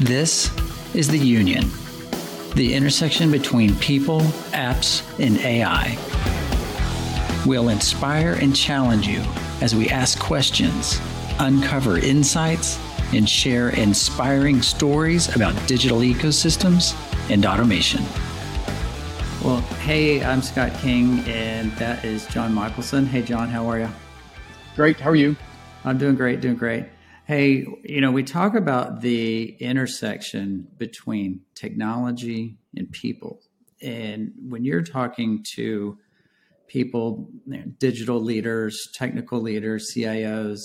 This is the Union, the intersection between people, apps, and AI. We'll inspire and challenge you as we ask questions, uncover insights, and share inspiring stories about digital ecosystems and automation. Well, hey, I'm Scott King, and that is John Michelsen. Hey, John, how are you? Great. How are you? I'm doing great, doing great. Hey, you know, we talk about the intersection between technology and people. And when you're talking to people, you know, digital leaders, technical leaders, CIOs,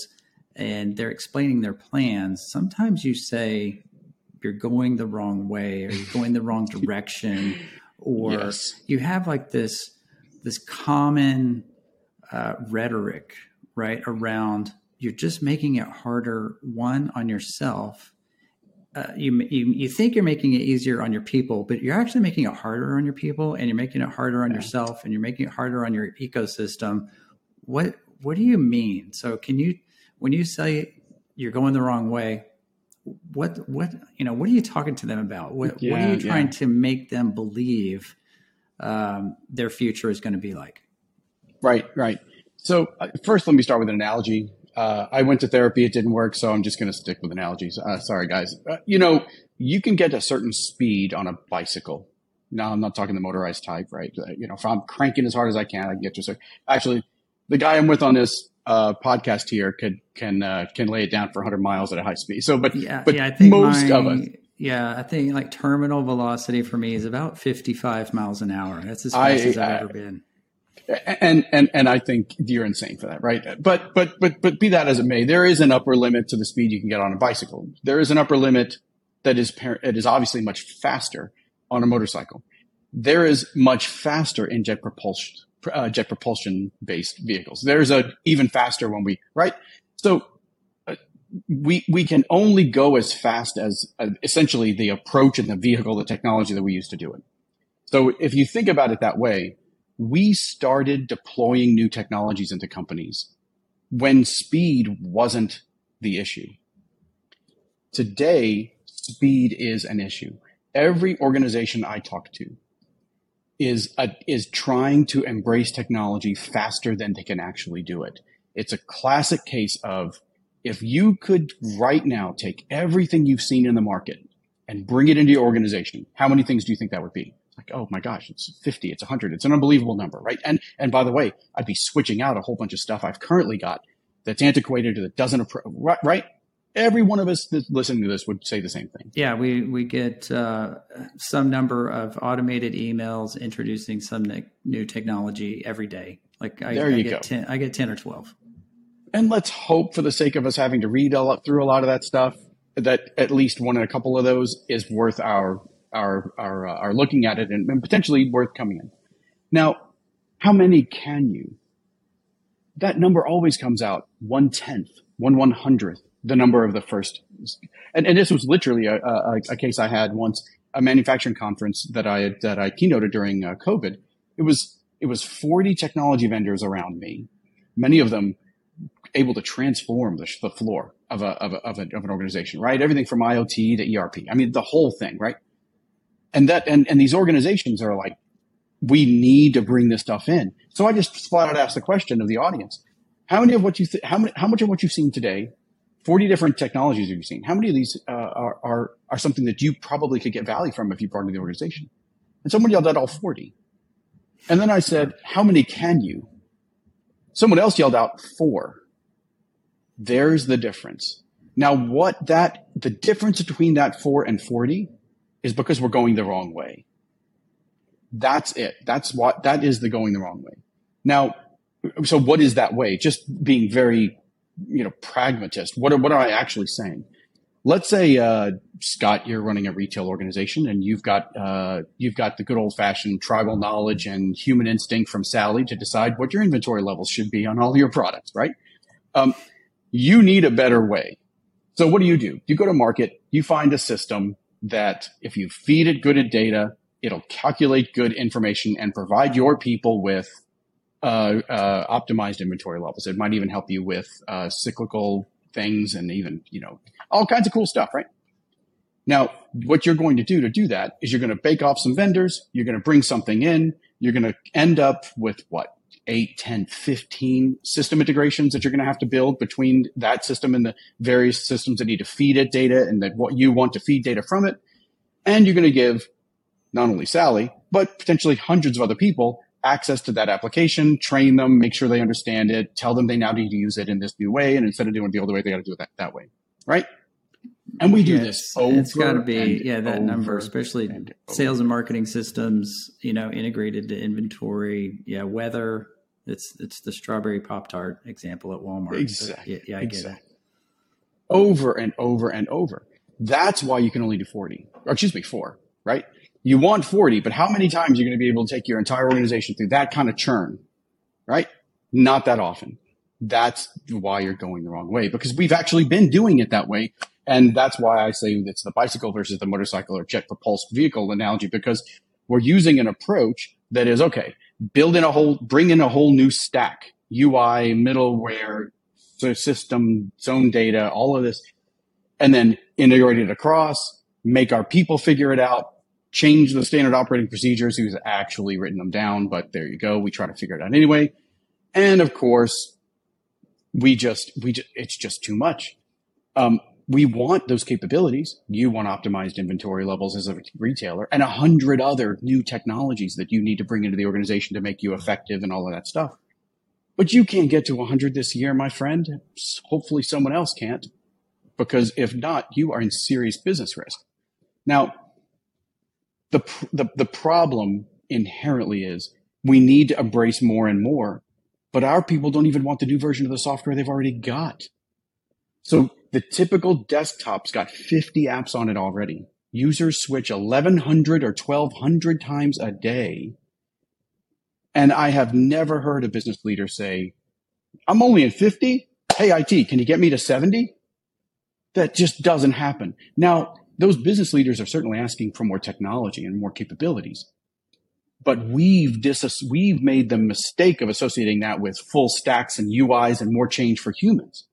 and they're explaining their plans, sometimes you say you're going the wrong way or you're going the wrong direction, or yes. you have like this this common uh, rhetoric right around you're just making it harder one on yourself uh, you, you you think you're making it easier on your people, but you're actually making it harder on your people, and you're making it harder on yeah. yourself, and you're making it harder on your ecosystem. What what do you mean? So can you when you say you're going the wrong way, what what you know what are you talking to them about? What yeah, what are you trying yeah. to make them believe um, their future is going to be like? Right, right. So uh, first, let me start with an analogy. Uh, I went to therapy; it didn't work, so I'm just going to stick with analogies. Uh, sorry, guys. Uh, you know, you can get a certain speed on a bicycle. Now, I'm not talking the motorized type, right? Uh, you know, if I'm cranking as hard as I can, I can get to. So, actually, the guy I'm with on this uh, podcast here could can uh, can lay it down for 100 miles at a high speed. So, but yeah, but yeah, I think most my, of us. Yeah, I think like terminal velocity for me is about 55 miles an hour. That's as fast I, as I've I, ever been and and and I think you're insane for that, right? But but but but be that as it may, there is an upper limit to the speed you can get on a bicycle. There is an upper limit that is it is obviously much faster on a motorcycle. There is much faster in jet propulsion uh, jet propulsion based vehicles. There's a even faster when we right. So uh, we we can only go as fast as uh, essentially the approach and the vehicle, the technology that we use to do it. So if you think about it that way we started deploying new technologies into companies when speed wasn't the issue. Today, speed is an issue. Every organization I talk to is a, is trying to embrace technology faster than they can actually do it. It's a classic case of if you could right now take everything you've seen in the market and bring it into your organization, how many things do you think that would be? Like, oh my gosh, it's 50, it's 100. It's an unbelievable number, right? And, and by the way, I'd be switching out a whole bunch of stuff I've currently got that's antiquated or that doesn't, appro- right, right? Every one of us that's listening to this would say the same thing. Yeah, we, we get uh, some number of automated emails introducing some ne- new technology every day. Like I, there you I get go. 10, I get 10 or 12. And let's hope for the sake of us having to read a lot, through a lot of that stuff that at least one in a couple of those is worth our are are uh, are looking at it and, and potentially worth coming in. Now, how many can you? That number always comes out one tenth, one one hundredth the number of the first. And, and this was literally a, a, a, case I had once, a manufacturing conference that I that I keynoted during uh, COVID. It was it was 40 technology vendors around me, many of them able to transform the, the floor of a, of, a, of, a, of an organization, right? Everything from IoT to ERP. I mean, the whole thing, right? And that and, and these organizations are like we need to bring this stuff in. So i just flat out asked the question of the audience how many of what you th- how many how much of what you've seen today 40 different technologies have you seen? How many of these uh, are, are are something that you probably could get value from if you partner the organization? And someone yelled out all 40 and then i said how many can you? Someone else yelled out four. There's the difference. Now what that the difference between that four and 40 is because we're going the wrong way. That's it. That's what, that is the going the wrong way. Now, so what is that way? Just being very, you know, pragmatist. What, what am I actually saying? Let's say, uh, Scott, you're running a retail organization and you've got, uh, you've got the good old fashioned tribal knowledge and human instinct from Sally to decide what your inventory levels should be on all your products, right? Um, you need a better way. So what do you do? You go to market, you find a system that if you feed it good data, it'll calculate good information and provide your people with uh, uh, optimized inventory levels. It might even help you with uh, cyclical things and even you know all kinds of cool stuff, right? Now, what you're going to do to do that is you're going to bake off some vendors. You're going to bring something in. You're going to end up with what? 8, 10, 15 system integrations that you're going to have to build between that system and the various systems that need to feed it data and that what you want to feed data from it. And you're going to give not only Sally, but potentially hundreds of other people access to that application, train them, make sure they understand it, tell them they now need to use it in this new way. And instead of doing it the old way, they got to do it that, that way. Right. And we do yes, this. it's got to be, yeah, that number, especially and sales and marketing systems, you know, integrated to inventory. Yeah. Weather. It's, it's the strawberry pop tart example at Walmart. Exactly. yeah, yeah, I exactly. get it. Over and over and over. That's why you can only do 40 or excuse me, four, right? You want 40, but how many times are you going to be able to take your entire organization through that kind of churn? Right? Not that often. That's why you're going the wrong way because we've actually been doing it that way. And that's why I say it's the bicycle versus the motorcycle or jet propulsed vehicle analogy because we're using an approach that is okay, build in a whole, bring in a whole new stack, UI, middleware, so system, zone data, all of this, and then integrate it across, make our people figure it out, change the standard operating procedures. Who's actually written them down, but there you go. We try to figure it out anyway. And of course, we just, we just, it's just too much. Um, we want those capabilities. You want optimized inventory levels as a retailer and a hundred other new technologies that you need to bring into the organization to make you effective and all of that stuff. But you can't get to 100 this year, my friend. Hopefully someone else can't because if not, you are in serious business risk. Now, the, the, the problem inherently is we need to embrace more and more, but our people don't even want the new version of the software they've already got. So the typical desktop's got 50 apps on it already. Users switch 1100 or 1200 times a day. And I have never heard a business leader say, I'm only in 50. Hey, IT, can you get me to 70? That just doesn't happen. Now, those business leaders are certainly asking for more technology and more capabilities. But we've dis- we've made the mistake of associating that with full stacks and UIs and more change for humans.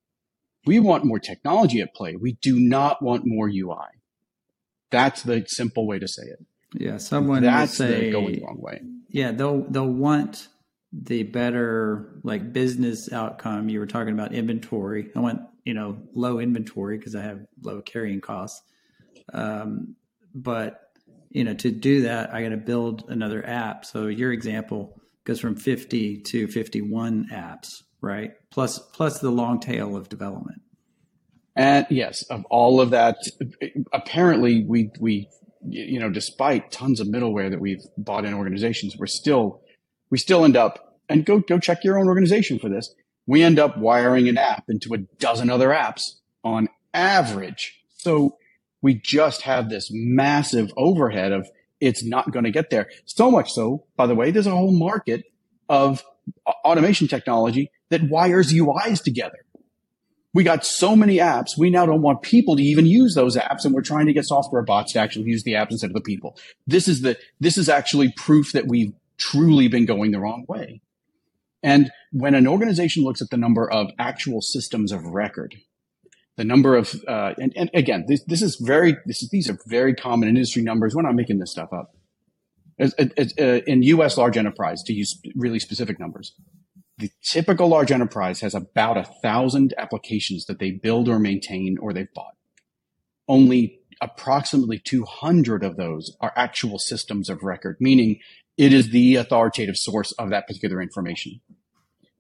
We want more technology at play. We do not want more UI. That's the simple way to say it. Yeah, someone that's say, going the wrong way. Yeah, they'll they'll want the better like business outcome. You were talking about inventory. I want you know low inventory because I have low carrying costs. Um, but you know, to do that, I got to build another app. So your example goes from 50 to 51 apps, right? Plus, plus the long tail of development. And yes, of all of that, apparently we, we, you know, despite tons of middleware that we've bought in organizations, we're still, we still end up and go, go check your own organization for this. We end up wiring an app into a dozen other apps on average. So we just have this massive overhead of it's not going to get there. So much so, by the way, there's a whole market of automation technology that wires UIs together. We got so many apps. We now don't want people to even use those apps. And we're trying to get software bots to actually use the apps instead of the people. This is the, this is actually proof that we've truly been going the wrong way. And when an organization looks at the number of actual systems of record, the number of uh, and, and again this, this is very this is, these are very common industry numbers we're not making this stuff up as, as, uh, in us large enterprise to use really specific numbers the typical large enterprise has about a thousand applications that they build or maintain or they've bought only approximately 200 of those are actual systems of record meaning it is the authoritative source of that particular information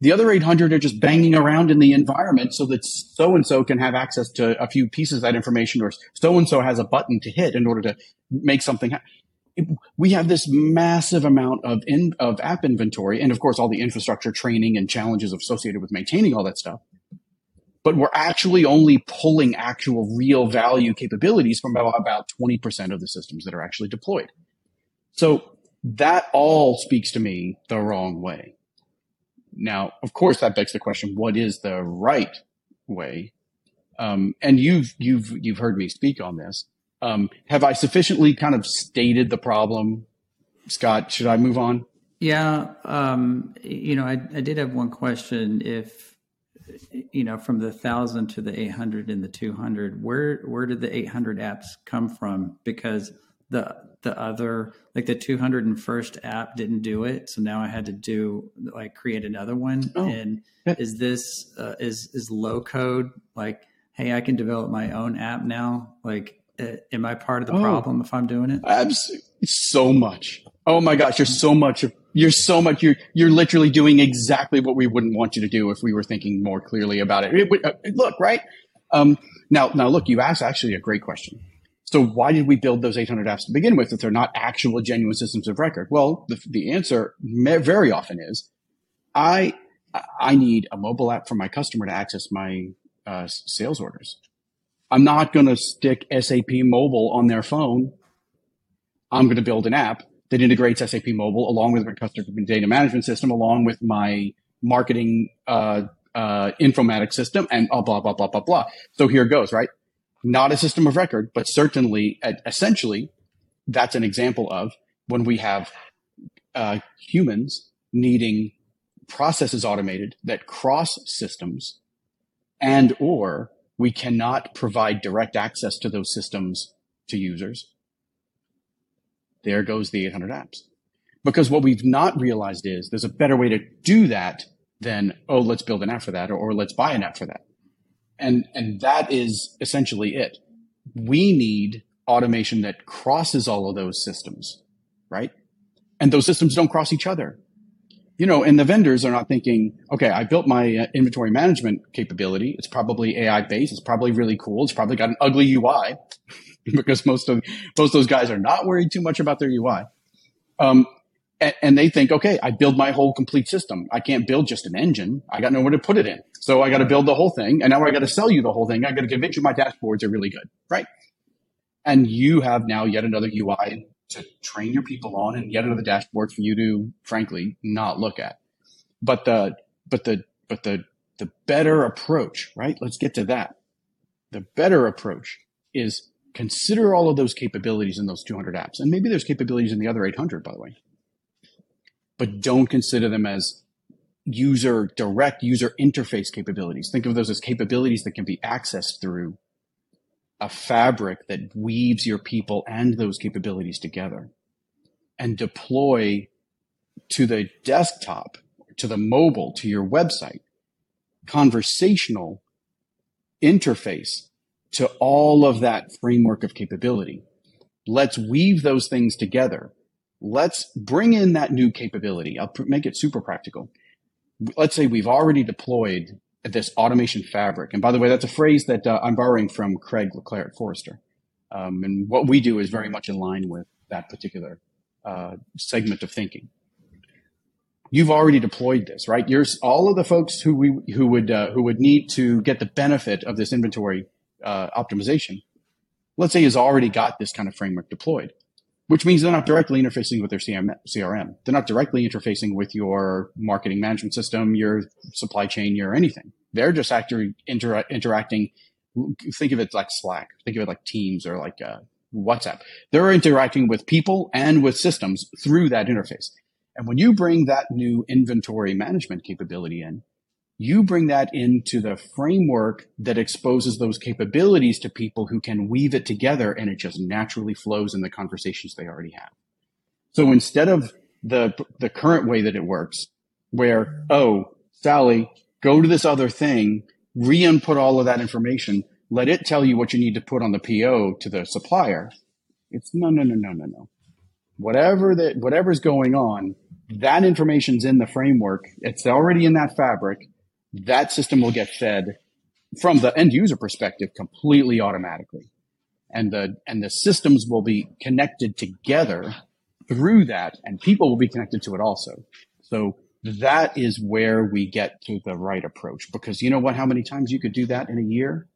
the other 800 are just banging around in the environment so that so and so can have access to a few pieces of that information, or so and so has a button to hit in order to make something happen. We have this massive amount of in, of app inventory, and of course, all the infrastructure training and challenges associated with maintaining all that stuff. But we're actually only pulling actual real value capabilities from about, about 20% of the systems that are actually deployed. So that all speaks to me the wrong way. Now, of course, that begs the question: What is the right way? Um, and you've you've you've heard me speak on this. Um, have I sufficiently kind of stated the problem, Scott? Should I move on? Yeah, um, you know, I, I did have one question. If you know, from the thousand to the 800 and the 200, where, where did the 800 apps come from? Because the, the other, like the 201st app didn't do it. So now I had to do like create another one. Oh, and is this, uh, is, is low code like, Hey, I can develop my own app now. Like, am I part of the oh, problem if I'm doing it? Absolutely. So much. Oh my gosh, you're so much you're so much you're you're literally doing exactly what we wouldn't want you to do if we were thinking more clearly about it. it, uh, look, right? Um, now, now look, you asked actually a great question. So why did we build those 800 apps to begin with if they're not actual genuine systems of record? Well, the, the answer very often is I I need a mobile app for my customer to access my uh, sales orders. I'm not going to stick SAP mobile on their phone. I'm going to build an app that integrates SAP Mobile along with my customer data management system, along with my marketing uh, uh, informatics system, and blah blah blah blah blah blah. So here goes, right? Not a system of record, but certainly, essentially, that's an example of when we have uh, humans needing processes automated that cross systems, and or we cannot provide direct access to those systems to users there goes the 800 apps. Because what we've not realized is there's a better way to do that than, oh, let's build an app for that or, or let's buy an app for that. And, and that is essentially it. We need automation that crosses all of those systems, right? And those systems don't cross each other. You know, and the vendors are not thinking, okay, I built my uh, inventory management capability. It's probably AI based. It's probably really cool. It's probably got an ugly UI. because most of most of those guys are not worried too much about their UI. Um, and, and, they think, okay, I build my whole complete system. I can't build just an engine. I got nowhere to put it in. So I got to build the whole thing. And now I got to sell you the whole thing. I got to convince you my dashboards are really good, right? And you have now yet another UI to train your people on and yet another dashboard for you to, frankly, not look at. But the, but the, but the, the better approach, right? Let's get to that. The better approach is consider all of those capabilities in those 200 apps. And maybe there's capabilities in the other 800, by the way. But don't consider them as user direct user interface capabilities. Think of those as capabilities that can be accessed through a fabric that weaves your people and those capabilities together and deploy to the desktop, to the mobile, to your website, conversational interface to all of that framework of capability. Let's weave those things together. Let's bring in that new capability. I'll make it super practical. Let's say we've already deployed this automation fabric. And by the way, that's a phrase that uh, I'm borrowing from Craig Le Clair at Forrester. Um, and what we do is very much in line with that particular uh, segment of thinking. You've already deployed this, right? You're all of the folks who we who would uh, who would need to get the benefit of this inventory uh, optimization, let's say has already got this kind of framework deployed, which means they're not directly interfacing with their CRM. They're not directly interfacing with your marketing management system, your supply chain, your anything. They're just actually inter- interacting. Think of it like Slack. Think of it like Teams or like uh, WhatsApp. They're interacting with people and with systems through that interface. And when you bring that new inventory management capability in, you bring that into the framework that exposes those capabilities to people who can weave it together and it just naturally flows in the conversations they already have. So instead of the, the current way that it works, where, oh, Sally, go to this other thing, re-input all of that information, let it tell you what you need to put on the PO to the supplier. It's no, no, no, no, no, no. Whatever that, whatever's going on, that information's in the framework. It's already in that fabric that system will get fed from the end user perspective completely automatically. And the, and the systems will be connected together through that and people will be connected to it also. So that is where we get to the right approach because you know what? How many times you could do that in a year?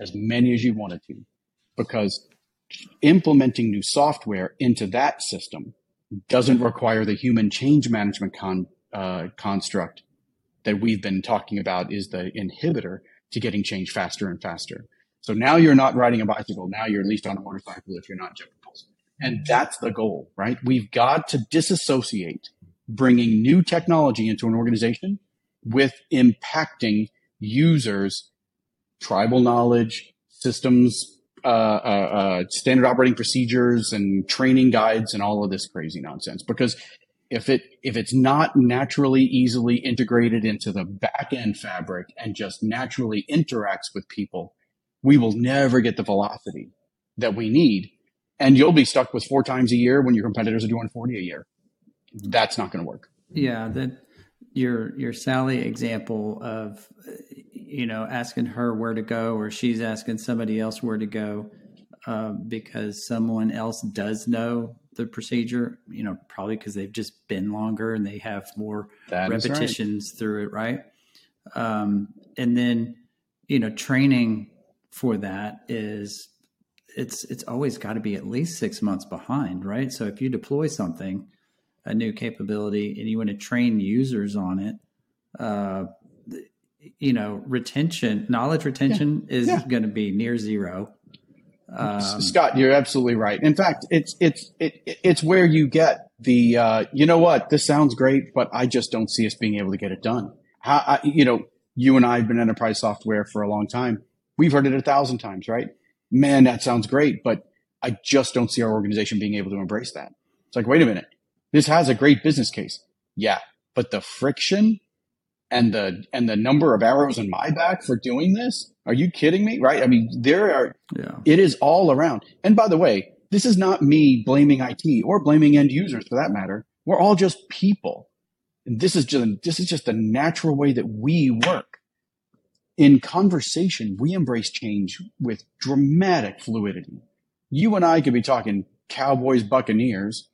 As many as you wanted to because implementing new software into that system doesn't require the human change management con, uh, construct that we've been talking about is the inhibitor to getting change faster and faster. So now you're not riding a bicycle. Now you're at least on a motorcycle if you're not jumping poles. And that's the goal, right? We've got to disassociate bringing new technology into an organization with impacting users tribal knowledge, systems, uh, uh, uh, standard operating procedures, and training guides, and all of this crazy nonsense. Because if it if it's not naturally easily integrated into the back end fabric and just naturally interacts with people, we will never get the velocity that we need. And you'll be stuck with four times a year when your competitors are doing 40 a year. That's not going to work. Yeah, that your your Sally example of you know asking her where to go or she's asking somebody else where to go uh, because someone else does know the procedure. You know, probably because they've just been longer and they have more that repetitions right. through it, right? Um, and then you know, training for that is it's it's always got to be at least six months behind, right? So if you deploy something a new capability and you want to train users on it, uh, you know, retention, knowledge retention yeah. is yeah. going to be near zero. Um, Scott, you're absolutely right. In fact, it's it's it, it's where you get the uh, you know what this sounds great, but I just don't see us being able to get it done. How I, you know you and I have been enterprise software for a long time. We've heard it a thousand times, right? Man, that sounds great, but I just don't see our organization being able to embrace that. It's like, wait a minute, this has a great business case. Yeah. But the friction and the, and the number of arrows in my back for doing this, are you kidding me? Right. I mean, there are, yeah. it is all around. And by the way, this is not me blaming IT or blaming end users for that matter. We're all just people. And this is just, this is just the natural way that we work. In conversation, we embrace change with dramatic fluidity. You and I could be talking Cowboys, Buccaneers,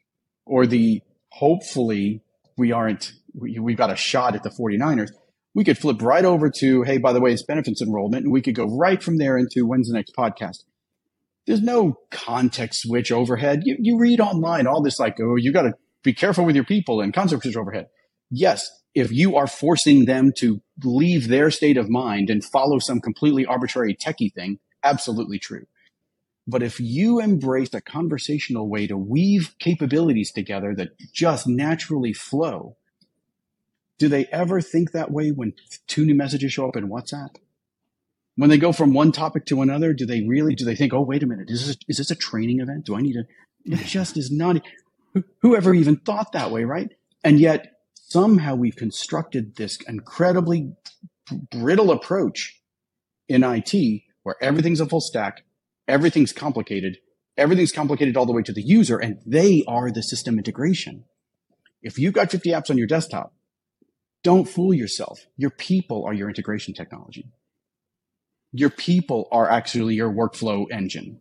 or the hopefully we aren't, we, we've got a shot at the 49ers. We could flip right over to, hey, by the way, it's benefits enrollment. And we could go right from there into when's the next podcast. There's no context switch overhead. You, you read online all this like, oh, you got to be careful with your people and context switch overhead. Yes, if you are forcing them to leave their state of mind and follow some completely arbitrary techie thing, absolutely true. But if you embrace a conversational way to weave capabilities together that just naturally flow, do they ever think that way when two new messages show up in WhatsApp? When they go from one topic to another, do they really, do they think, oh, wait a minute, is this, is this a training event? Do I need to, it just is not, whoever even thought that way, right? And yet somehow we've constructed this incredibly brittle approach in IT where everything's a full stack Everything's complicated. Everything's complicated all the way to the user, and they are the system integration. If you've got 50 apps on your desktop, don't fool yourself. Your people are your integration technology. Your people are actually your workflow engine.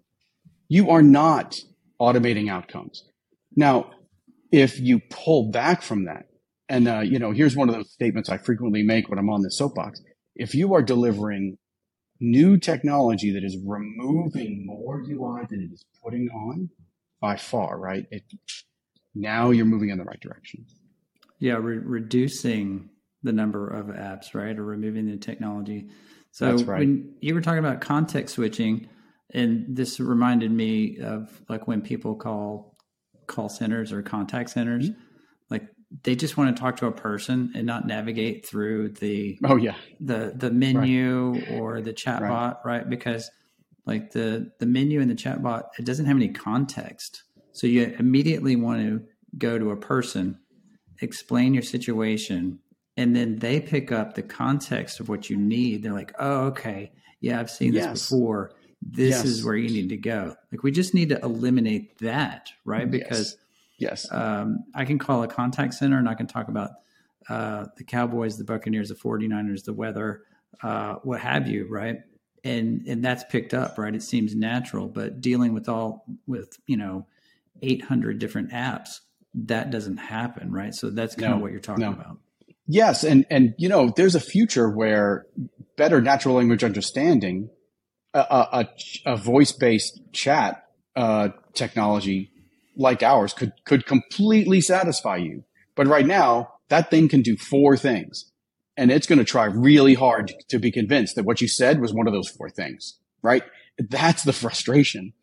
You are not automating outcomes. Now, if you pull back from that, and uh, you know, here's one of those statements I frequently make when I'm on the soapbox. If you are delivering new technology that is removing more UI than it is putting on by far, right? It, now you're moving in the right direction. Yeah, re- reducing the number of apps, right, or removing the technology. So right. when you were talking about context switching, and this reminded me of like when people call call centers or contact centers, mm-hmm. like they just want to talk to a person and not navigate through the oh yeah the the menu right. or the chatbot right. right because like the the menu and the chatbot it doesn't have any context so you immediately want to go to a person explain your situation and then they pick up the context of what you need they're like oh okay yeah i've seen yes. this before this yes. is where you need to go like we just need to eliminate that right because yes Yes. Um, I can call a contact center and I can talk about uh, the Cowboys, the Buccaneers, the 49ers, the weather, uh, what have you, right? And and that's picked up, right? It seems natural, but dealing with all with you know 800 different apps, that doesn't happen, right? So that's kind no, of what you're talking no. about. Yes, and and you know, there's a future where better natural language understanding, a, a, a voice based chat uh, technology like ours could could completely satisfy you. But right now, that thing can do four things. And it's going to try really hard to be convinced that what you said was one of those four things, right? That's the frustration.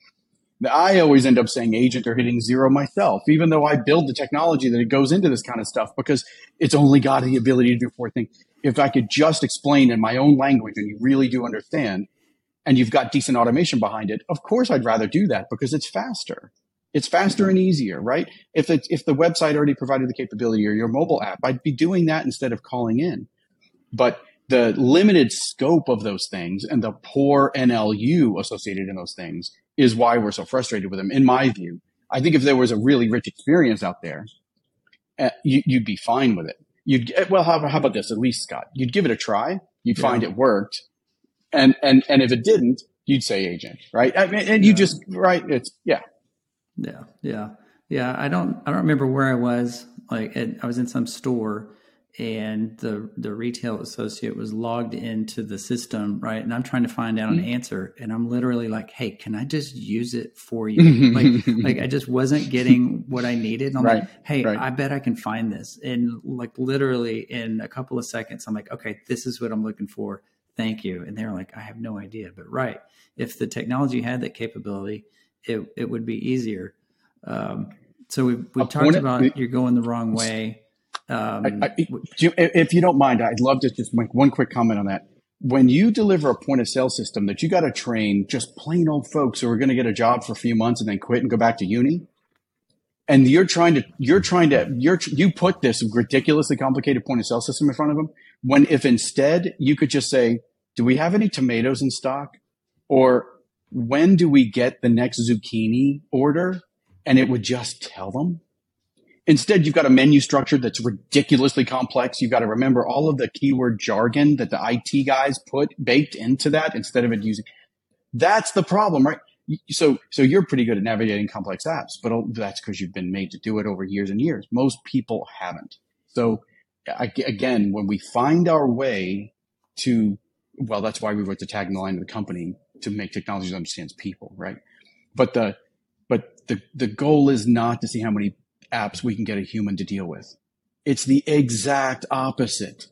I always end up saying agent or hitting zero myself, even though I build the technology that it goes into this kind of stuff because it's only got the ability to do four things. if I could just explain in my own language and you really do understand and you've got decent automation behind it, of course I'd rather do that because it's faster. It's faster and easier, right? If it's, if the website already provided the capability or your mobile app, I'd be doing that instead of calling in. But the limited scope of those things and the poor NLU associated in those things is why we're so frustrated with them, in my view. I think if there was a really rich experience out there, uh, you, would be fine with it. You'd eh, well, how, how, about this? At least Scott, you'd give it a try. You'd yeah. find it worked, and and and if it didn't, you'd say agent, right? I mean, and yeah. you just right. It's yeah, yeah, yeah, yeah. I don't I don't remember where I was. Like it, I was in some store and the the retail associate was logged into the system right? And i'm trying to find out an mm-hmm. answer and i'm literally like hey can i just use it for you? Like like i just wasn't getting what i needed and i'm right. like hey right. i bet i can find this. And like literally in a couple of seconds i'm like okay this is what i'm looking for. Thank you. And they're like i have no idea. But right if the technology had that capability it, it would be easier. Um, so we we talked about you're going the wrong way um, I, I, if you don't mind, I'd love to just make one quick comment on that. When you deliver a point of sale system that you got to train just plain old folks who are going to get a job for a few months and then quit and go back to uni, and you're trying to you're trying to you're you put this ridiculously complicated point of sale system in front of them when if instead you could just say, "Do we have any tomatoes in stock?" or "When do we get the next zucchini order?" and it would just tell them Instead, you've got a menu structure that's ridiculously complex. You've got to remember all of the keyword jargon that the IT guys put baked into that instead of it using. That's the problem, right? So, so you're pretty good at navigating complex apps, but that's because you've been made to do it over years and years. Most people haven't. So again, when we find our way to, well, that's why we wrote the tagline of the company to make technology that understands people, right? But the, but the, the goal is not to see how many apps we can get a human to deal with. It's the exact opposite.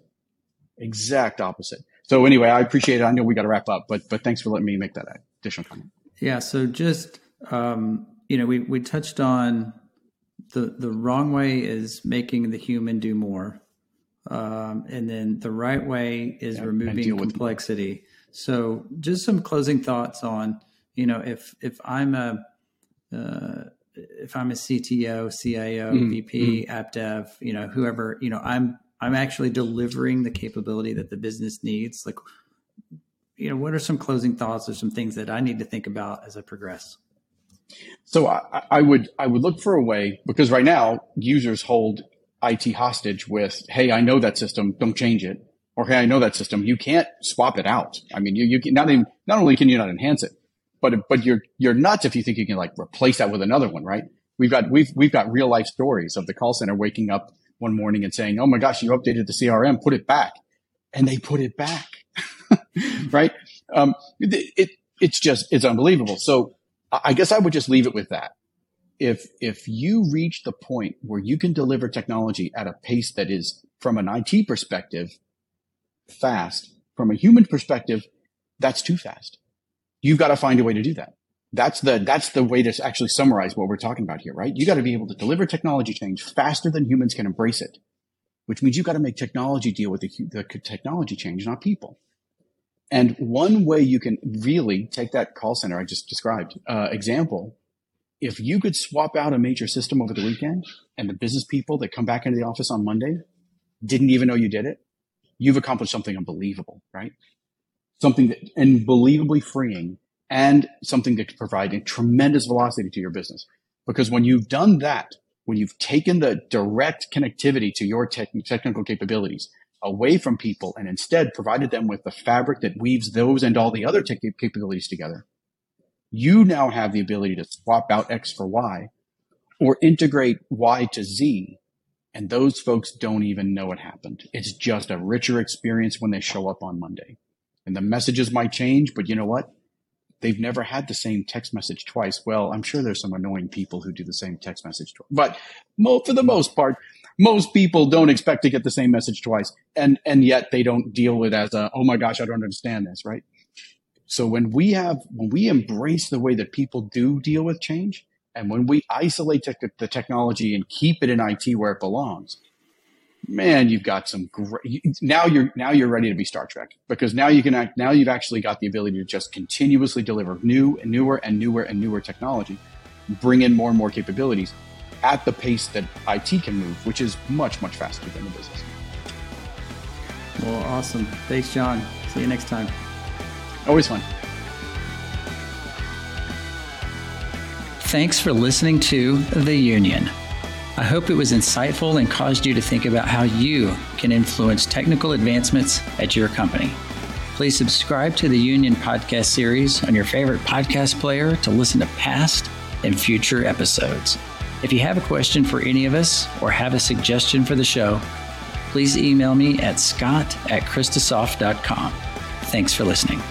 Exact opposite. So anyway, I appreciate it. I know we got to wrap up, but but thanks for letting me make that additional comment. Yeah. So just um, you know, we we touched on the the wrong way is making the human do more, um, and then the right way is yeah, removing complexity. So just some closing thoughts on you know if if I'm a uh, if I'm a CTO, CIO, mm-hmm. VP, mm-hmm. app dev, you know, whoever, you know, I'm I'm actually delivering the capability that the business needs. Like, you know, what are some closing thoughts or some things that I need to think about as I progress? So I, I would I would look for a way because right now users hold IT hostage with, hey, I know that system, don't change it, or hey, I know that system, you can't swap it out. I mean, you you can, not even not only can you not enhance it, but but you're you're nuts if you think you can like replace that with another one, right? We've got we've we've got real life stories of the call center waking up one morning and saying, "Oh my gosh, you updated the CRM, put it back," and they put it back, right? Um, it, it it's just it's unbelievable. So I guess I would just leave it with that. If if you reach the point where you can deliver technology at a pace that is, from an IT perspective, fast, from a human perspective, that's too fast you've got to find a way to do that. That's the, that's the way to actually summarize what we're talking about here, right? You got to be able to deliver technology change faster than humans can embrace it, which means you've got to make technology deal with the, the technology change, not people. And one way you can really take that call center I just described uh, example, if you could swap out a major system over the weekend and the business people that come back into the office on Monday didn't even know you did it, you've accomplished something unbelievable, right? Something that unbelievably freeing and something that can provide a tremendous velocity to your business. Because when you've done that, when you've taken the direct connectivity to your te- technical capabilities away from people and instead provided them with the fabric that weaves those and all the other tech capabilities together, you now have the ability to swap out X for Y or integrate Y to Z. And those folks don't even know it happened. It's just a richer experience when they show up on Monday and the messages might change, but you know what? They've never had the same text message twice. Well, I'm sure there's some annoying people who do the same text message twice, but for the most part, most people don't expect to get the same message twice, and and yet they don't deal with it as a oh my gosh, I don't understand this, right? So when we have when we embrace the way that people do deal with change, and when we isolate te- the technology and keep it in IT where it belongs, man, you've got some great. Now you're now you're ready to be Star Trek because now you can act. Now you've actually got the ability to just continuously deliver new and newer and newer and newer technology, bring in more and more capabilities at the pace that IT can move, which is much much faster than the business. Well, awesome. Thanks, John. See you next time. Always fun. Thanks for listening to The Union. I hope it was insightful and caused you to think about how you can influence technical advancements at your company. Please subscribe to the Union podcast series on your favorite podcast player to listen to past and future episodes. If you have a question for any of us or have a suggestion for the show, please email me at scott at kristasoft.com. Thanks for listening.